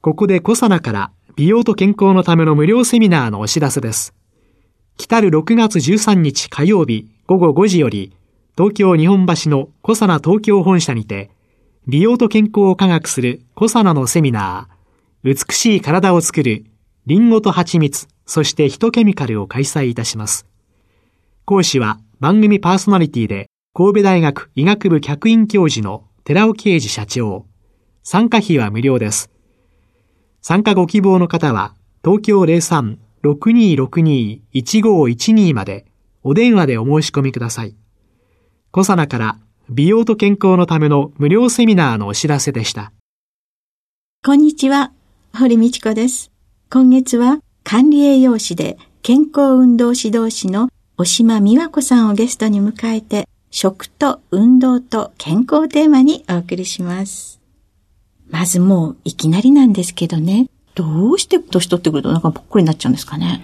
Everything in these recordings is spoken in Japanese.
ここでコサナから美容と健康のための無料セミナーのお知らせです来る6月13日火曜日午後5時より東京日本橋のコサナ東京本社にて美容と健康を科学するコサナのセミナー美しい体を作るリンゴと蜂蜜そしてヒトケミカルを開催いたします講師は番組パーソナリティで神戸大学医学部客員教授の寺尾啓治社長。参加費は無料です。参加ご希望の方は、東京03-6262-1512までお電話でお申し込みください。小サナから美容と健康のための無料セミナーのお知らせでした。こんにちは、堀道子です。今月は管理栄養士で健康運動指導士の押島美和子さんをゲストに迎えて、食と運動と健康テーマにお送りします。まずもういきなりなんですけどね、どうして年取ってくるとなんかぽっこりになっちゃうんですかね。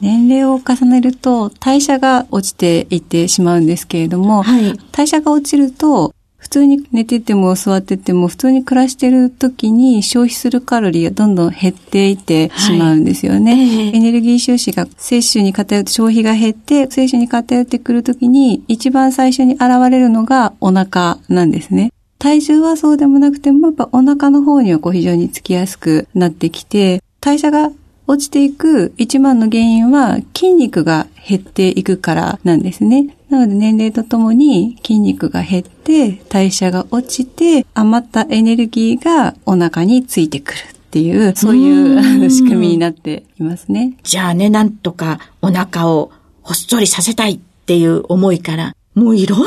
年齢を重ねると代謝が落ちていってしまうんですけれども、はい、代謝が落ちると普通に寝てても座ってても普通に暮らしてる時に消費するカロリーがどんどん減っていってしまうんですよね。はいエネルギー収支が摂取に偏って消費が減って摂取に偏ってくる時に一番最初に現れるのがお腹なんですね。体重はそうでもなくてもやっぱお腹の方にはこう非常につきやすくなってきて代謝が落ちていく一番の原因は筋肉が減っていくからなんですね。なので年齢とともに筋肉が減って代謝が落ちて余ったエネルギーがお腹についてくるっていう、そういう仕組みになっていますね。じゃあね、なんとかお腹をほっそりさせたいっていう思いから、もういろんな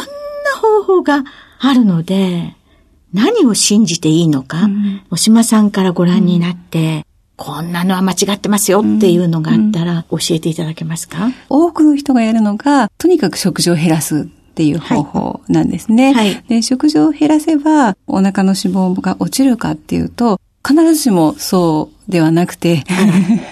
方法があるので、何を信じていいのか、うん、おしまさんからご覧になって、こんなのは間違ってますよっていうのがあったら教えていただけますか、多くの人がやるのが、とにかく食事を減らすっていう方法なんですね。はい、で食事を減らせばお腹の脂肪が落ちるかっていうと、必ずしもそうではなくて。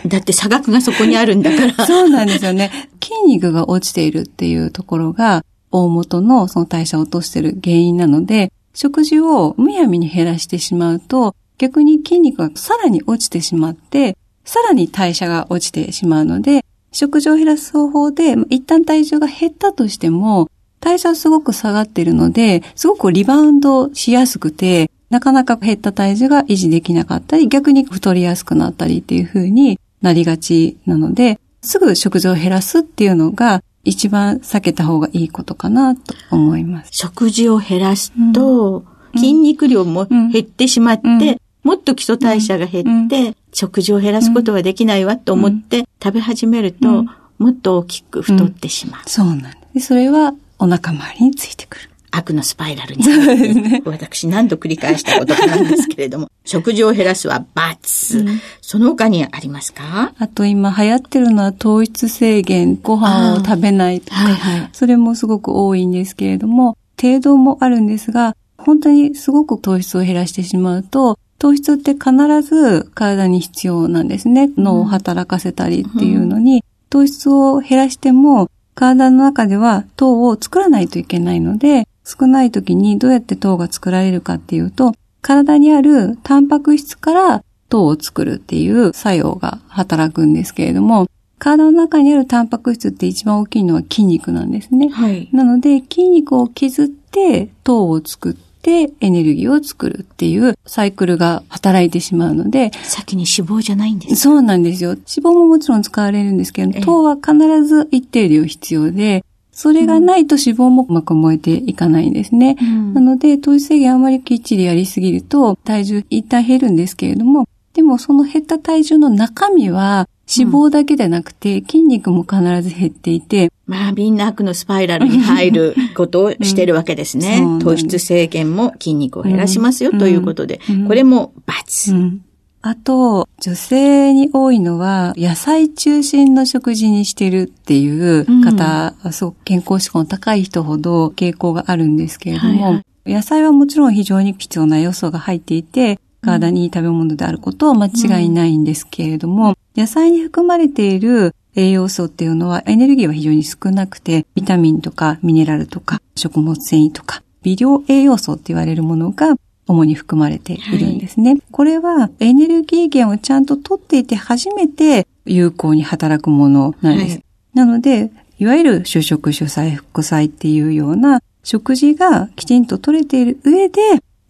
だって差額がそこにあるんだから。そうなんですよね。筋肉が落ちているっていうところが、大元のその代謝を落としている原因なので、食事をむやみに減らしてしまうと、逆に筋肉がさらに落ちてしまって、さらに代謝が落ちてしまうので、食事を減らす方法で、一旦体重が減ったとしても、代謝はすごく下がっているので、すごくリバウンドしやすくて、なかなか減った体重が維持できなかったり、逆に太りやすくなったりっていう風になりがちなので、すぐ食事を減らすっていうのが一番避けた方がいいことかなと思います。食事を減らすと、筋肉量も減ってしまって、もっと基礎代謝が減って、食事を減らすことはできないわと思って食べ始めると、もっと大きく太ってしまう。そうなんです。それはお腹周りについてくる。悪のスパイラルに。そうですね。私何度繰り返したことかなんですけれども、食事を減らすは罰。うん、その他にありますか？あと今流行ってるのは糖質制限、ご飯を食べないとか、はいはい、それもすごく多いんですけれども、程度もあるんですが、本当にすごく糖質を減らしてしまうと、糖質って必ず体に必要なんですね。脳を働かせたりっていうのに、糖質を減らしても、体の中では糖を作らないといけないので、少ない時にどうやって糖が作られるかっていうと、体にあるタンパク質から糖を作るっていう作用が働くんですけれども、体の中にあるタンパク質って一番大きいのは筋肉なんですね。はい。なので筋肉を削って糖を作って、てエネルギーを作るっていうサイクルが働いてしまうので。先に脂肪じゃないんですそうなんですよ。脂肪ももちろん使われるんですけど、糖は必ず一定量必要で、それがないと脂肪もうまく燃えていかないんですね。うん、なので、糖質制限あまりきっちりやりすぎると、体重一旦減るんですけれども、でもその減った体重の中身は、脂肪だけでなくて、筋肉も必ず減っていて。まあ、みんな悪のスパイラルに入ることをしてるわけですね。糖質制限も筋肉を減らしますよということで、これも罰。あと、女性に多いのは、野菜中心の食事にしてるっていう方、うん、すごく健康志向の高い人ほど傾向があるんですけれども、はいはい、野菜はもちろん非常に必要な要素が入っていて、体にいい食べ物であることは間違いないんですけれども、うん、野菜に含まれている栄養素っていうのはエネルギーは非常に少なくて、ビタミンとかミネラルとか食物繊維とか微量栄養素って言われるものが主に含まれているんですね。はい、これはエネルギー源をちゃんと取っていて初めて有効に働くものなんです。はい、なので、いわゆる主食主菜副菜っていうような食事がきちんと取れている上で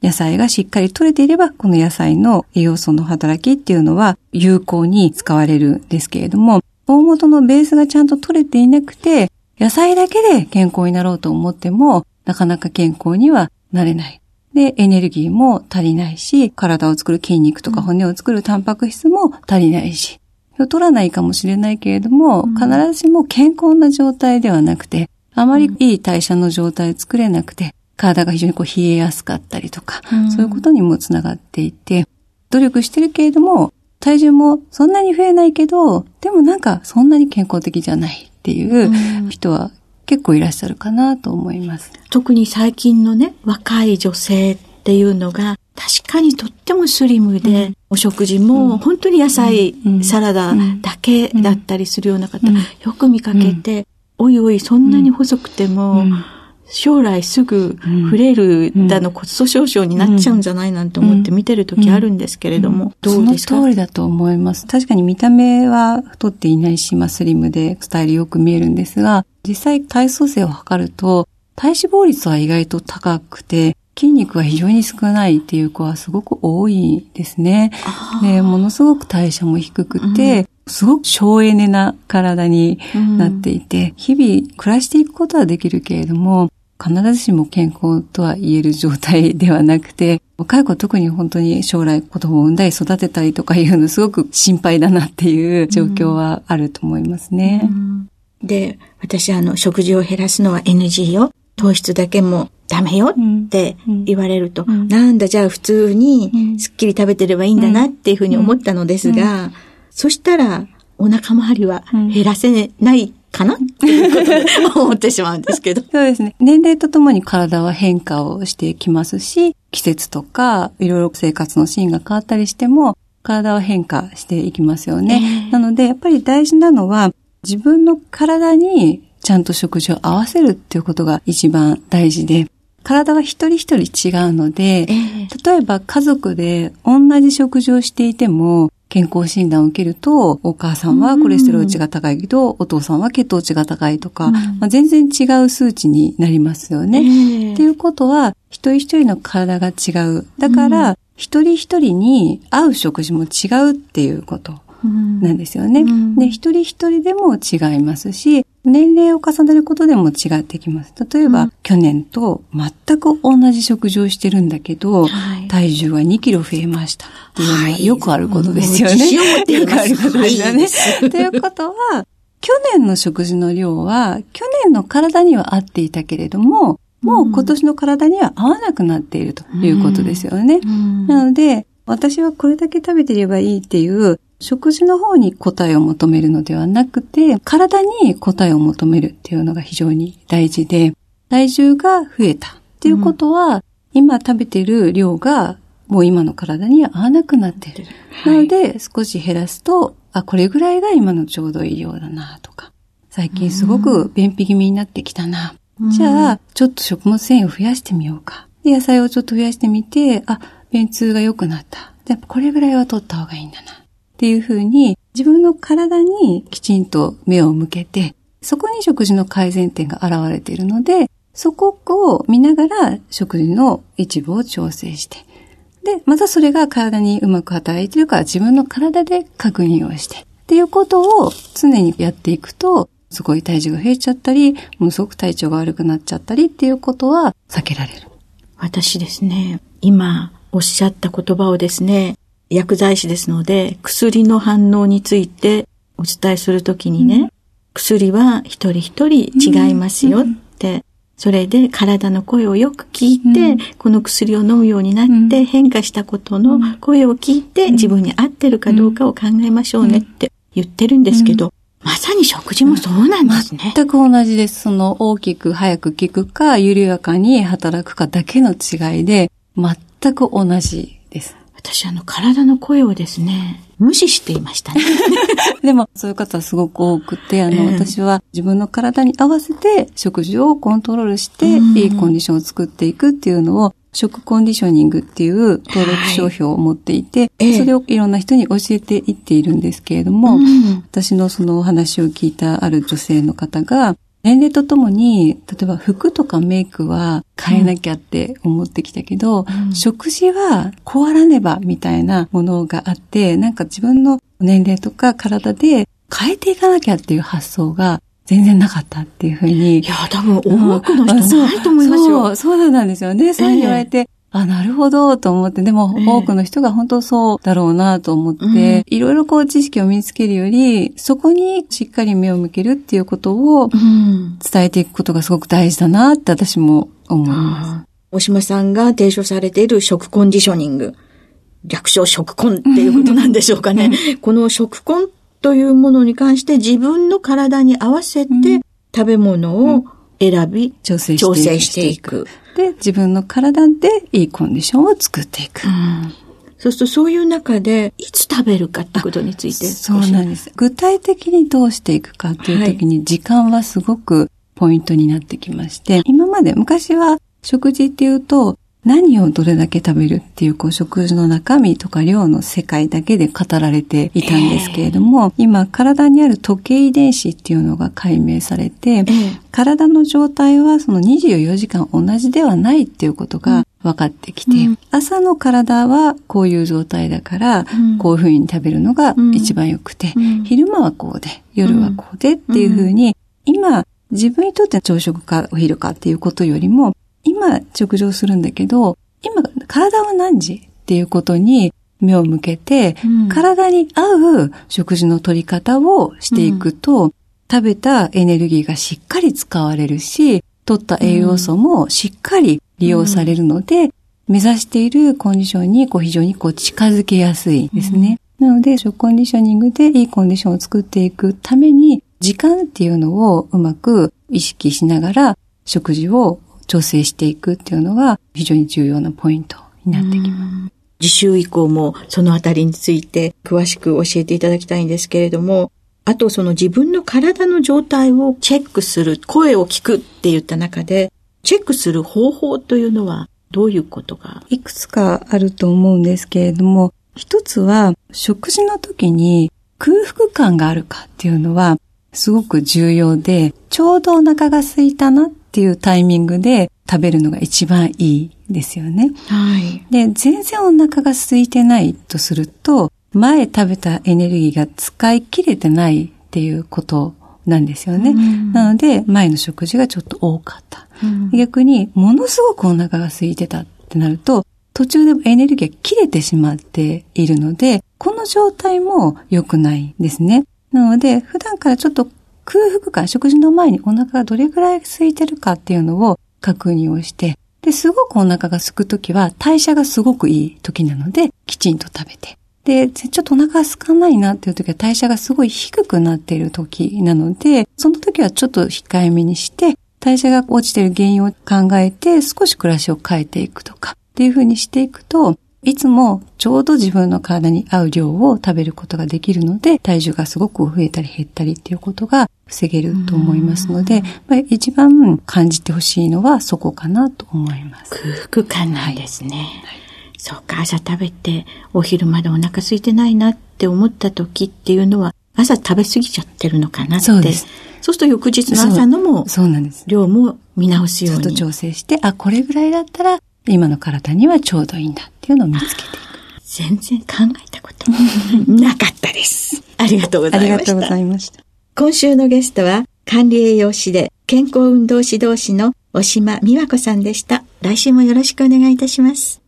野菜がしっかり取れていれば、この野菜の栄養素の働きっていうのは有効に使われるんですけれども、大元のベースがちゃんと取れていなくて、野菜だけで健康になろうと思っても、なかなか健康にはなれない。で、エネルギーも足りないし、体を作る筋肉とか骨を作るタンパク質も足りないし、取らないかもしれないけれども、必ずしも健康な状態ではなくて、あまりいい代謝の状態を作れなくて、体が非常にこう冷えやすかったりとか、そういうことにもつながっていて、努力してるけれども、体重もそんなに増えないけど、でもなんかそんなに健康的じゃないっていう人は結構いらっしゃるかなと思います。特に最近のね、若い女性っていうのが、確かにとってもスリムで、うん、お食事も本当に野菜、うん、サラダだけだったりするような方、よく見かけて、おいおいそんなに細くても、将来すぐフレイルだの骨粗鬆症になっちゃうんじゃないなんて思って見てる時あるんですけれども、どうですか？その通りだと思います。確かに見た目は太っていないし、まあスリムでスタイルよく見えるんですが、実際体組成を測ると、体脂肪率は意外と高くて、筋肉が非常に少ないっていう子はすごく多いですね。で、ものすごく代謝も低くて、うん、すごく省エネな体になっていて、うん、日々暮らしていくことはできるけれども、必ずしも健康とは言える状態ではなくて、若い子は特に本当に将来子供を産んだり育てたりとかいうのすごく心配だなっていう状況はあると思いますね。うん、で、私あの、食事を減らすのは NG よ。糖質だけもダメよって言われると、うん、なんだじゃあ普通にすっきり食べてればいいんだなっていうふうに思ったのですが、そしたらお腹周りは減らせないかな？っていうことで思ってしまうんですけど。そうですね。年齢とともに体は変化をしてきますし、季節とか、いろいろ生活のシーンが変わったりしても、体は変化していきますよね。えー、なので、やっぱり大事なのは、自分の体にちゃんと食事を合わせるっていうことが一番大事で、体は一人一人違うので、えー、例えば家族で同じ食事をしていても、健康診断を受けると、お母さんはコレステロール値が高いけど、お父さんは血糖値が高いとか、うん、まあ、全然違う数値になりますよね。え。ー、っていうことは、一人一人の体が違う。だから、うん、一人一人に合う食事も違うっていうことなんですよね。うん、で、一人一人でも違いますし、年齢を重ねることでも違ってきます。例えば、うん、去年と全く同じ食事をしてるんだけど、はい、体重は2キロ増えましたっていうのはよくあることですよね。はい、よくあることですよね。ということは、去年の食事の量は、去年の体には合っていたけれども、もう今年の体には合わなくなっているということですよね。うん、なので、私はこれだけ食べてればいいっていう食事の方に答えを求めるのではなくて、体に答えを求めるっていうのが非常に大事で、体重が増えたっていうことは、うん、今食べてる量がもう今の体には合わなくなってる。はい、なので、少し減らすと、あ、これぐらいが今のちょうどいいようだなとか、最近すごく便秘気味になってきたな。うん、じゃあ、ちょっと食物繊維を増やしてみようか。で、野菜をちょっと増やしてみて、あ、便通が良くなった。やっぱこれぐらいは取った方がいいんだな。っていうふうに自分の体にきちんと目を向けて、そこに食事の改善点が現れているので、そこを見ながら食事の一部を調整して、で、またそれが体にうまく働いているから自分の体で確認をして、っていうことを常にやっていくと、すごい体重が増えちゃったり、ものすごく体調が悪くなっちゃったりっていうことは避けられる。私ですね、今おっしゃった言葉をですね、薬剤師ですので、薬の反応についてお伝えするときにね、うん、薬は一人一人違いますよって、うん、それで体の声をよく聞いて、うん、この薬を飲むようになって変化したことの声を聞いて、自分に合ってるかどうかを考えましょうねって言ってるんですけど、まさに食事もそうなんですね。全く同じです。その大きく早く聞くか、緩やかに働くかだけの違いで、全く同じです。私あの体の声をですね、無視していましたね。でも、そういう方はすごく多くて、あの、うん、私は自分の体に合わせて食事をコントロールして、いいコンディションを作っていくっていうのを、食コンディショニングっていう登録商標を持っていて、はい、それをいろんな人に教えていっているんですけれども、うん、私のそのお話を聞いたある女性の方が、年齢とともに、例えば服とかメイクは変えなきゃって思ってきたけど、うん、食事は変わらねばみたいなものがあって、なんか自分の年齢とか体で変えていかなきゃっていう発想が全然なかったっていうふうに。いや、多分多くの人ないと思いますよ。そう、そうなんですよね。そう言われて、あ、なるほど、と思って、でも、多くの人が本当そうだろうなと思って、いろいろこう知識を身につけるより、そこにしっかり目を向けるっていうことを伝えていくことがすごく大事だなって私も思います。大島さんが提唱されている食コンディショニング。略称食コンっていうことなんでしょうかね。この食コンというものに関して自分の体に合わせて食べ物を選び、調整していく。で、自分の体でいいコンディションを作っていく。うんそうするとそういう中で、いつ食べるかってことについて。そうなんです。具体的にどうしていくかっていう時に、時間はすごくポイントになってきまして、はい、今まで昔は食事っていうと、何をどれだけ食べるっていうこう食事の中身とか量の世界だけで語られていたんですけれども、今体にある時計遺伝子っていうのが解明されて、体の状態はその24時間同じではないっていうことが分かってきて、うん、朝の体はこういう状態だから、こういうふうに食べるのが一番良くて、昼間はこうで、夜はこうでっていうふうに、今自分にとって朝食かお昼かっていうことよりも、今食事をするんだけど、今体は何時っていうことに目を向けて、うん、体に合う食事の取り方をしていくと、うん、食べたエネルギーがしっかり使われるし、取った栄養素もしっかり利用されるので、うん、目指しているコンディションにこう非常にこう近づけやすいですね。なので、食コンディショニングでいいコンディションを作っていくために、時間っていうのをうまく意識しながら食事を調整していくっていうのが非常に重要なポイントになってきます。次週以降もそのあたりについて詳しく教えていただきたいんですけれども、あとその自分の体の状態をチェックする、声を聞くって言った中で、チェックする方法というのはどういうことがいくつかあると思うんですけれども、一つは食事の時に空腹感があるかっていうのはすごく重要で、ちょうどお腹が空いたなっっていうタイミングで食べるのが一番いいですよね。はい。で、全然お腹が空いてないとすると、前食べたエネルギーが使い切れてないっていうことなんですよね。うん、なので、前の食事がちょっと多かった。うん、逆に、ものすごくお腹が空いてたってなると、途中でエネルギーが切れてしまっているので、この状態も良くないんですね。なので、普段からちょっと空腹感、食事の前にお腹がどれくらい空いてるかっていうのを確認をして、で、すごくお腹が空くときは代謝がすごくいい時なので、きちんと食べて。で、ちょっとお腹が空かないなっていう時は代謝がすごい低くなっている時なので、その時はちょっと控えめにして、代謝が落ちている原因を考えて少し暮らしを変えていくとかっていうふうにしていくと、いつもちょうど自分の体に合う量を食べることができるので、体重がすごく増えたり減ったりっていうことが防げると思いますので、まあ、一番感じてほしいのはそこかなと思います。空腹感なんですね。はいそうか、朝食べて、お昼までお腹空いてないなって思った時っていうのは、朝食べ過ぎちゃってるのかなって。そうです。そうすると翌日の朝のも、そうなんです。量も見直すように。ちょっと調整して、あ、これぐらいだったら今の体にはちょうどいいんだっていうのを見つけていく。全然考えたことなかったです。ありがとうございました。ありがとうございました。今週のゲストは、管理栄養士で健康運動指導士の押島美和子さんでした。来週もよろしくお願いいたします。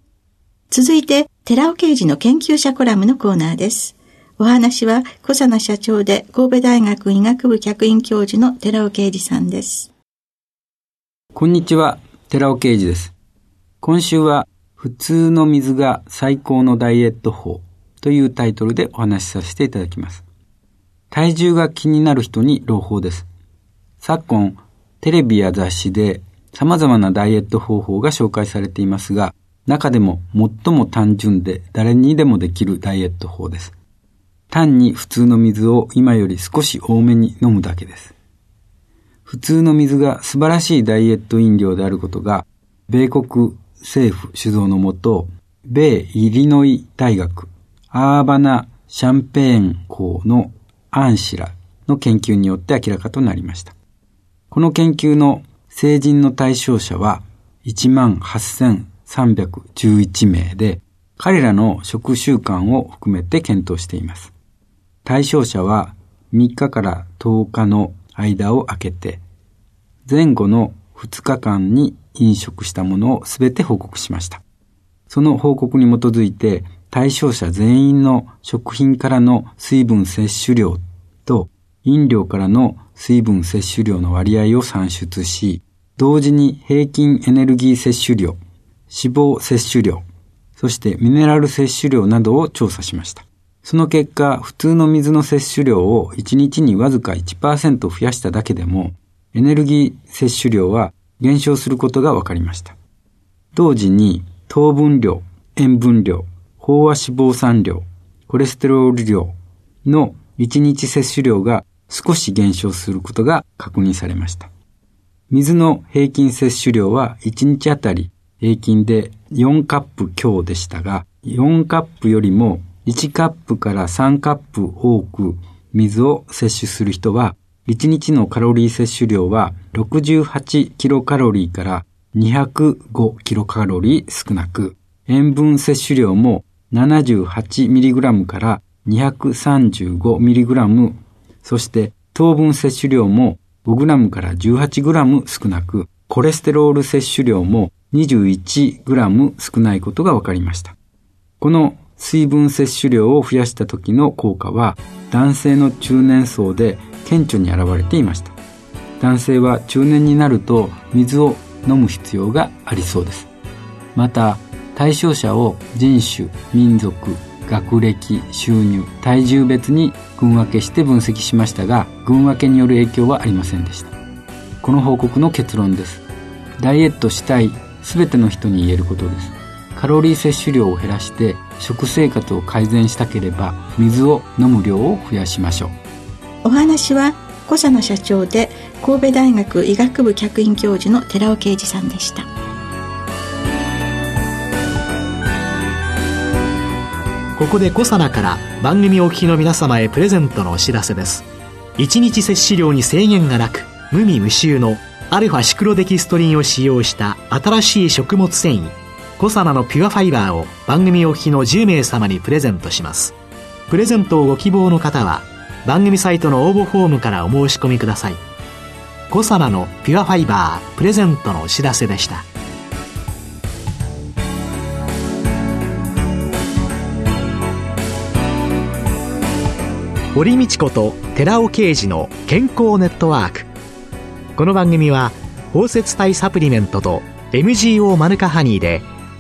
続いて、寺尾刑事の研究者コラムのコーナーです。お話は、小佐奈社長で神戸大学医学部客員教授の寺尾啓二さんです。こんにちは、寺尾啓二です。今週は、普通の水が最高のダイエット法というタイトルでお話しさせていただきます。体重が気になる人に朗報です。昨今、テレビや雑誌で様々なダイエット方法が紹介されていますが、中でも最も単純で誰にでもできるダイエット法です。単に普通の水を今より少し多めに飲むだけです。普通の水が素晴らしいダイエット飲料であることが、米国政府主導のもと、米イリノイ大学アーバナ・シャンペーン校のアンシラの研究によって明らかとなりました。この研究の成人の対象者は18,311名で、彼らの食習慣を含めて検討しています。対象者は3日から10日の間を空けて、前後の2日間に飲食したものをすべて報告しました。その報告に基づいて、対象者全員の食品からの水分摂取量と飲料からの水分摂取量の割合を算出し、同時に平均エネルギー摂取量、脂肪摂取量、そしてミネラル摂取量などを調査しました。その結果、普通の水の摂取量を1日にわずか1%増やしただけでも、エネルギー摂取量は減少することが分かりました。同時に糖分量、塩分量、飽和脂肪酸量、コレステロール量の1日摂取量が少し減少することが確認されました。水の平均摂取量は1日あたり平均で4カップ強でしたが、4カップよりも1カップから3カップ多く水を摂取する人は、1日のカロリー摂取量は68キロカロリーから205キロカロリー少なく、塩分摂取量も 78mg から 235mg、そして糖分摂取量も 5g から 18g 少なく、コレステロール摂取量も 21g 少ないことが分かりました。この水分摂取量を増やした時の効果は男性の中年層で顕著に現れていました。男性は中年になると水を飲む必要がありそうです。また対象者を人種民族学歴収入体重別に群分けして分析しましたが群分けによる影響はありませんでした。この報告の結論です。ダイエットしたい全ての人に言えることです。カロリー摂取量を減らして食生活を改善したければ水を飲む量を増やしましょう。お話は小佐野社長で神戸大学医学部客員教授の寺尾啓二さんでした。ここで小佐奈から番組お聞きの皆様へプレゼントのお知らせです。1日摂取量に制限がなく無味無臭のアルファシクロデキストリンを使用した新しい食物繊維コサナのピュアファイバーを番組お聞きの10名様にプレゼントします。プレゼントをご希望の方は番組サイトの応募フォームからお申し込みください。コサナのピュアファイバープレゼントのお知らせでした。堀道子と寺尾啓二の健康ネットワーク。この番組は包摂体サプリメントと MGO マヌカハニーで